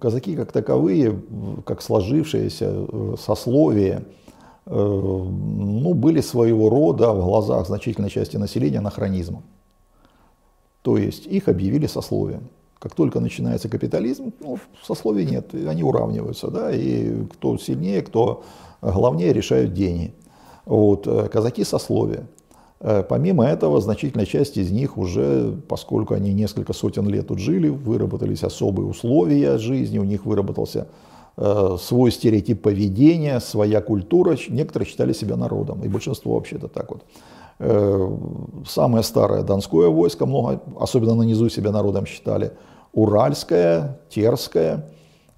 казаки как таковые, как сложившиеся э, сословие, ну, были своего рода в глазах значительной части населения анахронизмом. То есть их объявили сословием. Как только начинается капитализм, ну, сословий нет, они уравниваются, да, и кто сильнее, кто главнее решают деньги. Вот, казаки сословия. Э, помимо этого, значительная часть из них уже, поскольку они несколько сотен лет тут жили, выработались особые условия жизни, у них выработался э, свой стереотип поведения, своя культура. Некоторые считали себя народом, и большинство вообще-то так вот. Э, самое старое донское войско, много, особенно на низу себя народом считали, уральское, терское,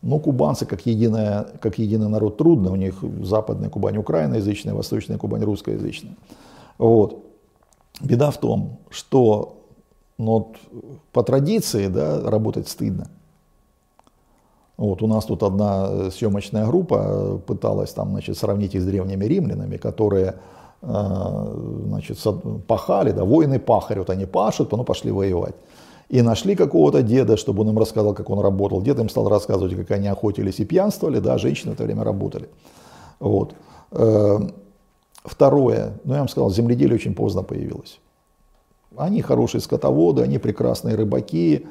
ну, кубанцы как, единая, как единый народ трудно, у них западная Кубань украиноязычная, восточная Кубань русскоязычная. Вот. Беда в том, что ну, вот, по традиции да, работать стыдно. Вот, у нас тут одна съемочная группа пыталась там, значит, сравнить их с древними римлянами, которые э, значит, пахали, да, воины пахарь, вот они пашут, ну пошли воевать. И нашли какого-то деда, чтобы он им рассказал, как он работал. Дед им стал рассказывать, как они охотились и пьянствовали, да, женщины в это время работали. Вот. Второе, ну я вам сказал, земледелие очень поздно появилось. Они хорошие скотоводы, они прекрасные рыбаки,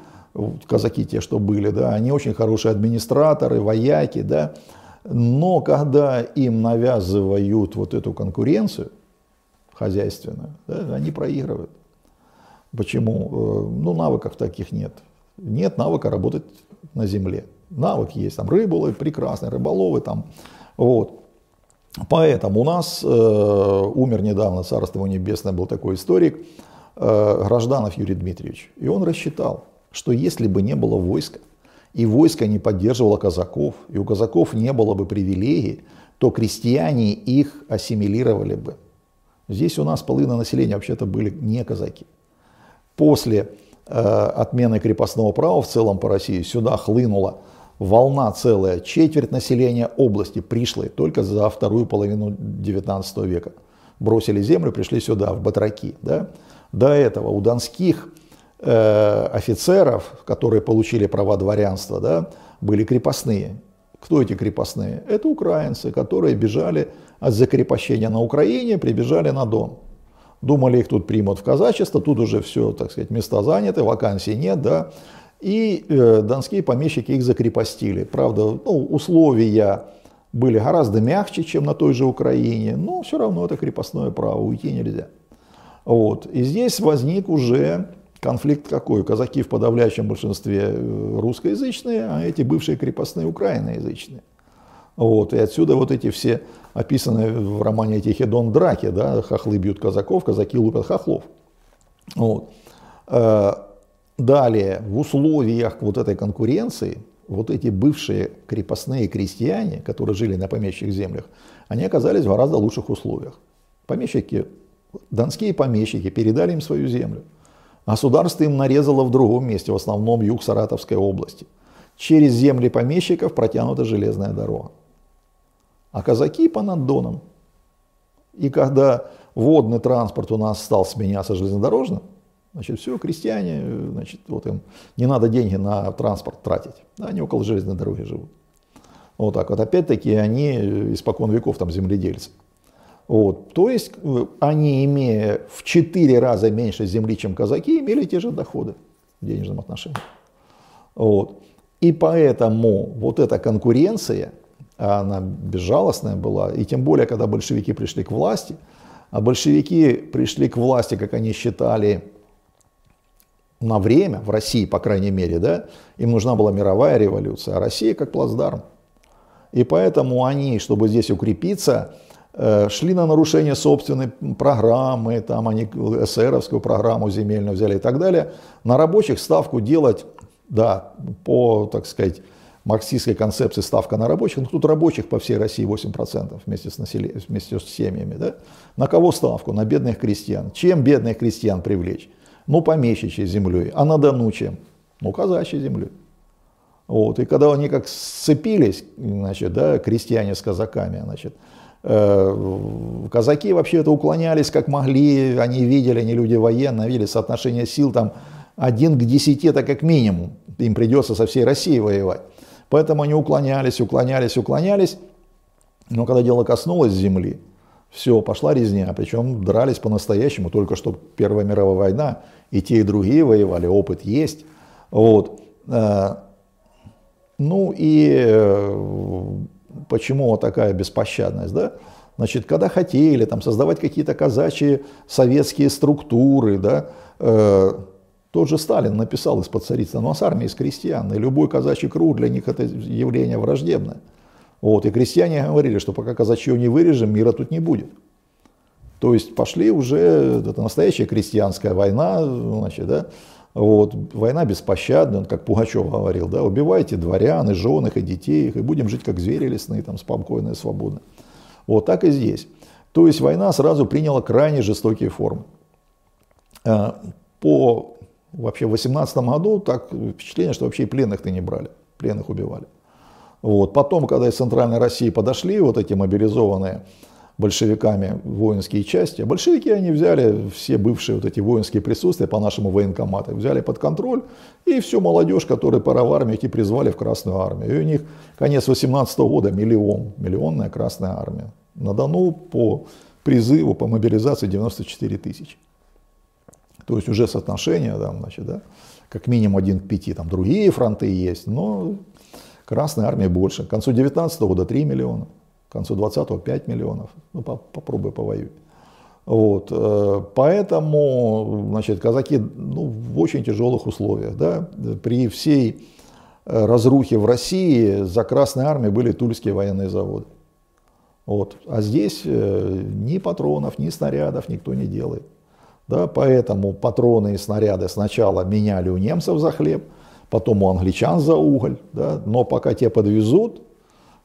казаки те, что были, да, они очень хорошие администраторы, вояки, да. Но когда им навязывают вот эту конкуренцию хозяйственную, да, они проигрывают. Почему? Э, ну, навыков таких нет. Нет навыка работать на земле. Навык есть, там рыболовы, прекрасные рыболовы, там, вот. Поэтому у нас э, умер недавно, царство небесное, был такой историк, э, Гражданов Юрий Дмитриевич. И он рассчитал, что если бы не было войска, и войско не поддерживало казаков, и у казаков не было бы привилегий, то крестьяне их ассимилировали бы. Здесь у нас половина населения вообще-то были не казаки. После э, отмены крепостного права в целом по России сюда хлынуло волна целая, четверть населения области пришли только за вторую половину 19 века. Бросили землю, пришли сюда, в Батраки. Да? До этого у донских э, офицеров, которые получили права дворянства, да, были крепостные. Кто эти крепостные? Это украинцы, которые бежали от закрепощения на Украине, прибежали на Дон. Думали, их тут примут в казачество, тут уже все, так сказать, места заняты, вакансий нет, да. И э, донские помещики их закрепостили. Правда, ну, условия были гораздо мягче, чем на той же Украине, но все равно это крепостное право, уйти нельзя. Вот. И здесь возник уже конфликт какой? Казаки в подавляющем большинстве э, русскоязычные, а эти бывшие крепостные украиноязычные. Вот. И отсюда вот эти все описанные в романе эти хедон драки, да, хохлы бьют казаков, казаки лупят хохлов. Вот. Далее, в условиях вот этой конкуренции, вот эти бывшие крепостные крестьяне, которые жили на помещичьих землях, они оказались в гораздо лучших условиях. Помещики, донские помещики передали им свою землю. Государство им нарезало в другом месте, в основном юг Саратовской области. Через земли помещиков протянута железная дорога. А казаки по наддонам. И когда водный транспорт у нас стал сменяться железнодорожным, Значит, все, крестьяне, значит, вот им не надо деньги на транспорт тратить. Они около железной дороги живут. Вот так вот. Опять-таки они испокон веков там земледельцы. Вот. То есть э, они, имея в четыре раза меньше земли, чем казаки, имели те же доходы в денежном отношении. Вот. И поэтому вот эта конкуренция, она безжалостная была, и тем более, когда большевики пришли к власти, а большевики пришли к власти, как они считали, на время, в России, по крайней мере, да, им нужна была мировая революция, а Россия как плацдарм. И поэтому они, чтобы здесь укрепиться, э, шли на нарушение собственной программы, там они эсеровскую программу земельную взяли и так далее. На рабочих ставку делать, да, по, так сказать, марксистской концепции ставка на рабочих, ну тут рабочих по всей России 8% вместе с, населением, вместе с семьями. Да? На кого ставку? На бедных крестьян. Чем бедных крестьян привлечь? Ну, помещичьей землей, а на Дону чем? Ну, казачьей землей. Вот. И когда они как сцепились, значит, да, крестьяне с казаками, значит, э, казаки вообще это уклонялись как могли, они видели, они люди военные, видели соотношение сил там один к десяти, это как минимум, им придется со всей Россией воевать. Поэтому они уклонялись, уклонялись, уклонялись. Но когда дело коснулось земли, все, пошла резня. Причем дрались по-настоящему, только что Первая мировая война, и те, и другие воевали, опыт есть. Вот. Э, ну и э, почему такая беспощадность, да? Значит, когда хотели там, создавать какие-то казачьи советские структуры, да, э, тот же Сталин написал из-под царицы, а с армией, из крестьян, и любой казачий круг для них это явление враждебное. Вот, и крестьяне говорили, что пока казачье не вырежем, мира тут не будет. То есть пошли уже, это настоящая крестьянская война, значит, да, вот, война беспощадная, как Пугачев говорил, да, убивайте дворян и жен и детей их, и будем жить как звери лесные, там, спокойно и свободно. Вот так и здесь. То есть война сразу приняла крайне жестокие формы. А, по вообще в 18 году так впечатление, что вообще и пленных-то не брали, пленных убивали. Вот. Потом, когда из Центральной России подошли вот эти мобилизованные большевиками воинские части. А большевики они взяли все бывшие вот эти воинские присутствия по нашему военкомату, взяли под контроль, и всю молодежь, которая пора в армию, эти призвали в Красную армию. И у них конец 18 года миллион, миллионная Красная армия. На Дону по призыву, по мобилизации 94 тысячи. То есть уже соотношение, да, значит, да, как минимум один к пяти, там другие фронты есть, но Красная армия больше. К концу 19 года 3 миллиона. К концу 20-го 5 миллионов. Ну, попробуй повоюй. Вот. Э, поэтому значит, казаки ну, в очень тяжелых условиях. Да? При всей э, разрухе в России за Красной армией были тульские военные заводы. Вот. А здесь э, ни патронов, ни снарядов никто не делает. Да? Поэтому патроны и снаряды сначала меняли у немцев за хлеб, потом у англичан за уголь. Да? Но пока те подвезут,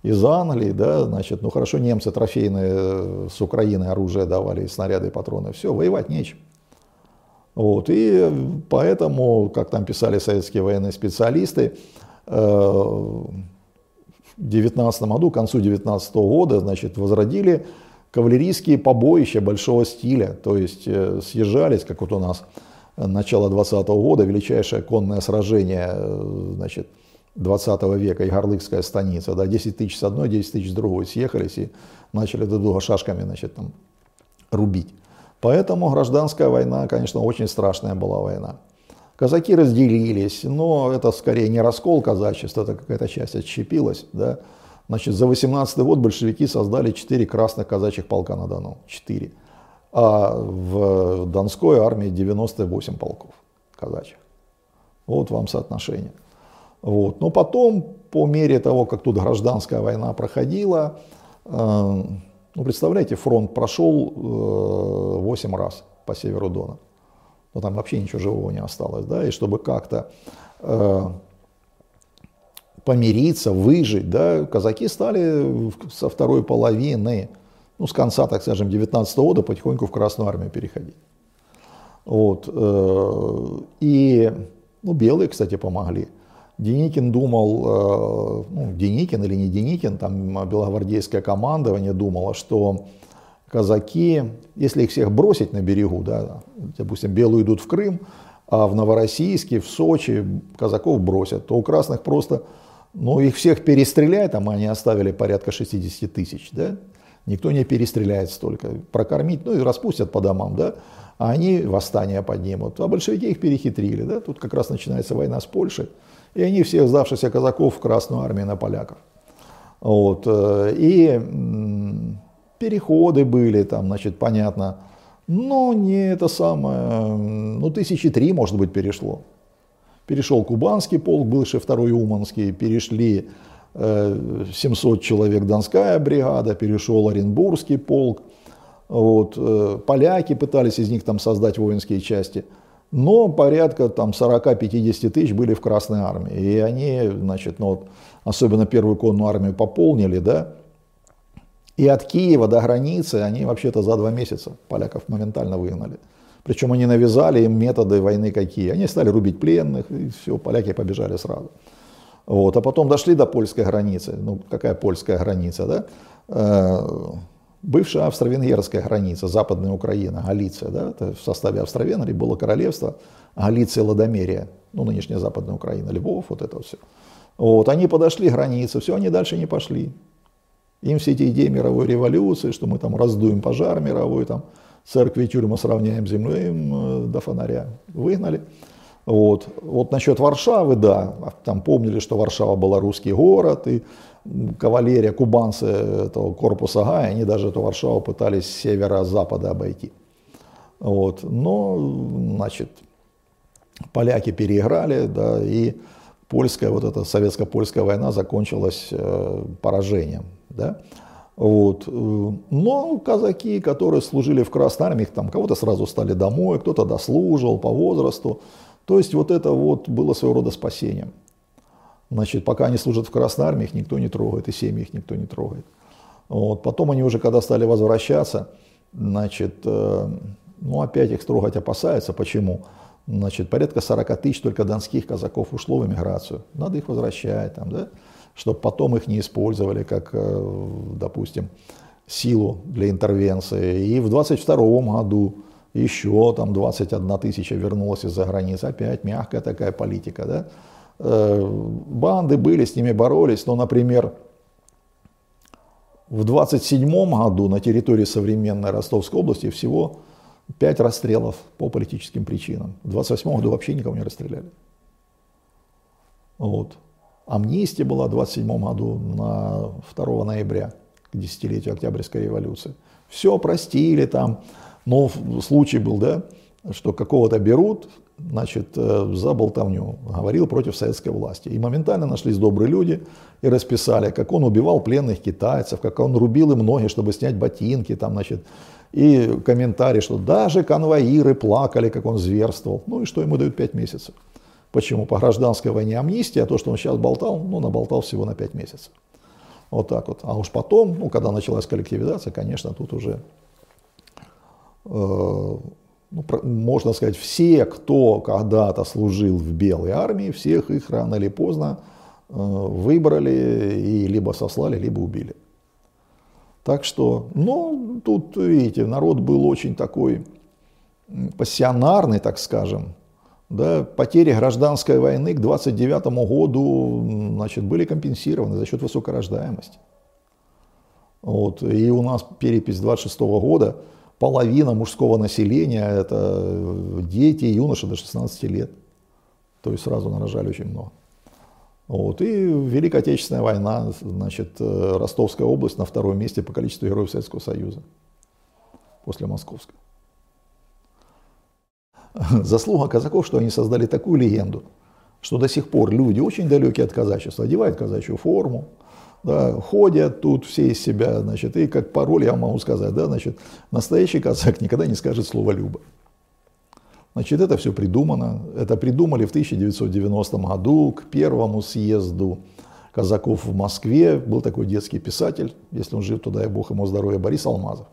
из Англии, да, значит, ну хорошо, немцы трофейные э, с Украины оружие давали, снаряды патроны, все, воевать нечем. Вот, и поэтому, как там писали советские военные специалисты, э, в 19 году, к концу 19 года, значит, возродили кавалерийские побоища большого стиля, то есть э, съезжались, как вот у нас начало 20 года, величайшее конное сражение, значит, 20 века, Егорлыкская станица, да, 10 тысяч с одной, 10 тысяч с другой съехались и начали друг друга шашками, значит, там, рубить. Поэтому гражданская война, конечно, очень страшная была война. Казаки разделились, но это скорее не раскол казачества, это какая-то часть отщепилась, да. Значит, за 18 год большевики создали 4 красных казачьих полка на Дону, 4. А в Донской армии 98 полков казачьих. Вот вам соотношение. Вот. Но потом, по мере того, как тут гражданская война проходила, э, ну, представляете, фронт прошел э, 8 раз по северу Дона. Но там вообще ничего живого не осталось. Да? И чтобы как-то э, помириться, выжить, да, казаки стали со второй половины, ну, с конца, так скажем, 19 года потихоньку в Красную армию переходить. Вот. Э, и ну, белые, кстати, помогли. Деникин думал, э, ну, Деникин или не Деникин, там белогвардейское командование думало, что казаки, если их всех бросить на берегу, да, допустим, белые идут в Крым, а в Новороссийске, в Сочи казаков бросят, то у красных просто, ну, их всех перестреляют, там они оставили порядка 60 тысяч, да, никто не перестреляет столько, прокормить, ну, и распустят по домам, да, а они восстание поднимут, а большевики их перехитрили, да, тут как раз начинается война с Польшей, и они всех сдавшихся казаков в Красную армию на поляков. Вот. Э, и переходы были там, значит, понятно. Но не это самое, ну тысячи три, может быть, перешло. Перешел Кубанский полк, бывший второй Уманский, перешли 700 э, человек Донская бригада, перешел Оренбургский полк. Вот, э, поляки пытались из них там создать воинские части – но порядка там 40-50 тысяч были в Красной армии. И они, значит, ну вот, особенно первую конную армию пополнили, да, и от Киева до границы они вообще-то за два месяца поляков моментально выгнали. Причем они навязали им методы войны какие. Они стали рубить пленных, и все, поляки побежали сразу. Вот. А потом дошли до польской границы. Ну, какая польская граница, да? Э, бывшая австро-венгерская граница, западная Украина, Галиция, да, это в составе Австро-Венгрии было королевство Галиция, Ладомерия, ну, нынешняя западная Украина, Львов, вот это все. Вот, они подошли к границе, все, они дальше не пошли. Им все эти идеи мировой революции, что мы там раздуем пожар мировой, там церкви и тюрьмы сравняем с им э, до фонаря. Выгнали. Вот. вот насчет Варшавы, да, там помнили, что Варшава была русский город, и кавалерия, кубанцы этого корпуса Гая, они даже эту Варшаву пытались с севера-запада обойти. Вот. Но, значит, поляки переиграли, да, и польская, вот эта советско-польская война закончилась э, поражением, да. Вот. Но казаки, которые служили в Красной Армии, там кого-то сразу стали домой, кто-то дослужил по возрасту. То есть вот это вот было своего рода спасением. Значит, пока они служат в Красной Армии, их никто не трогает, и семьи их никто не трогает. Вот. Потом они уже, когда стали возвращаться, значит, э, ну опять их трогать опасаются. Почему? Значит, порядка 40 тысяч только донских казаков ушло в эмиграцию. Надо их возвращать, там, да? чтобы потом их не использовали как, э, допустим, силу для интервенции. И в 22 году еще там 21 тысяча вернулась из-за границы. Опять мягкая такая политика. Да? Э, банды были, с ними боролись. Но, например, в 27 году на территории современной Ростовской области всего 5 расстрелов по политическим причинам. В 28 году вообще никого не расстреляли. Вот. Амнистия была в 27 году на 2 ноября, к десятилетию Октябрьской революции. Все простили там, но случай был, да, что какого-то берут, значит, э, за болтовню, говорил против советской власти. И моментально нашлись добрые люди и расписали, как он убивал пленных китайцев, как он рубил им ноги, чтобы снять ботинки, там, значит, и комментарий, что даже конвоиры плакали, как он зверствовал. Ну и что ему дают 5 месяцев. Почему? По гражданской войне амнистия, а то, что он сейчас болтал, ну, наболтал всего на 5 месяцев. Вот так вот. А уж потом, ну, когда началась коллективизация, конечно, тут уже, ну, можно сказать, все, кто когда-то служил в белой армии, всех их рано или поздно э, выбрали и либо сослали, либо убили. Так что, ну, тут, видите, народ был очень такой пассионарный, так скажем, да, потери гражданской войны к 29 году значит, были компенсированы за счет высокой рождаемости. Вот. И у нас перепись 26 года, половина мужского населения это дети юноши до 16 лет. То есть сразу нарожали очень много. Вот. И Великая Отечественная война, значит, Ростовская область на втором месте по количеству героев Советского Союза после Московской. Заслуга казаков, что они создали такую легенду, что до сих пор люди очень далекие от казачества, одевают казачью форму, да, ходят тут все из себя, значит, и как пароль я могу сказать, да, значит, настоящий казак никогда не скажет слово «люба». Значит, это все придумано. Это придумали в 1990 году к первому съезду казаков в Москве. Был такой детский писатель, если он жив, туда и бог ему здоровья, Борис Алмазов.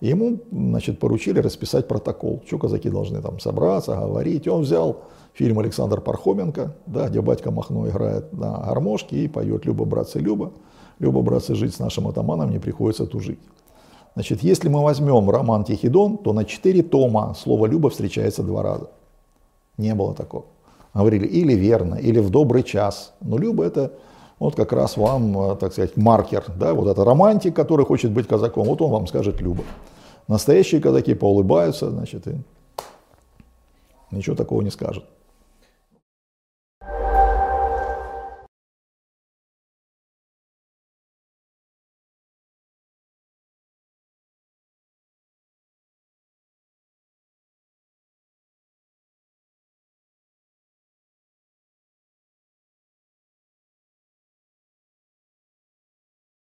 И ему значит, поручили расписать протокол, что казаки должны там собраться, говорить. И он взял фильм Александр Пархоменко, да, где батька Махно играет на гармошке и поет «Люба, братцы, Люба». «Люба, братцы, жить с нашим атаманом не приходится тужить». Значит, если мы возьмем роман «Тихий то на четыре тома слово «люба» встречается два раза. Не было такого. Говорили или верно, или в добрый час. Но «люба» это вот как раз вам, э, так сказать, маркер, да, вот это романтик, который хочет быть казаком, вот он вам скажет «люба». Настоящие казаки поулыбаются, значит, и ничего такого не скажут.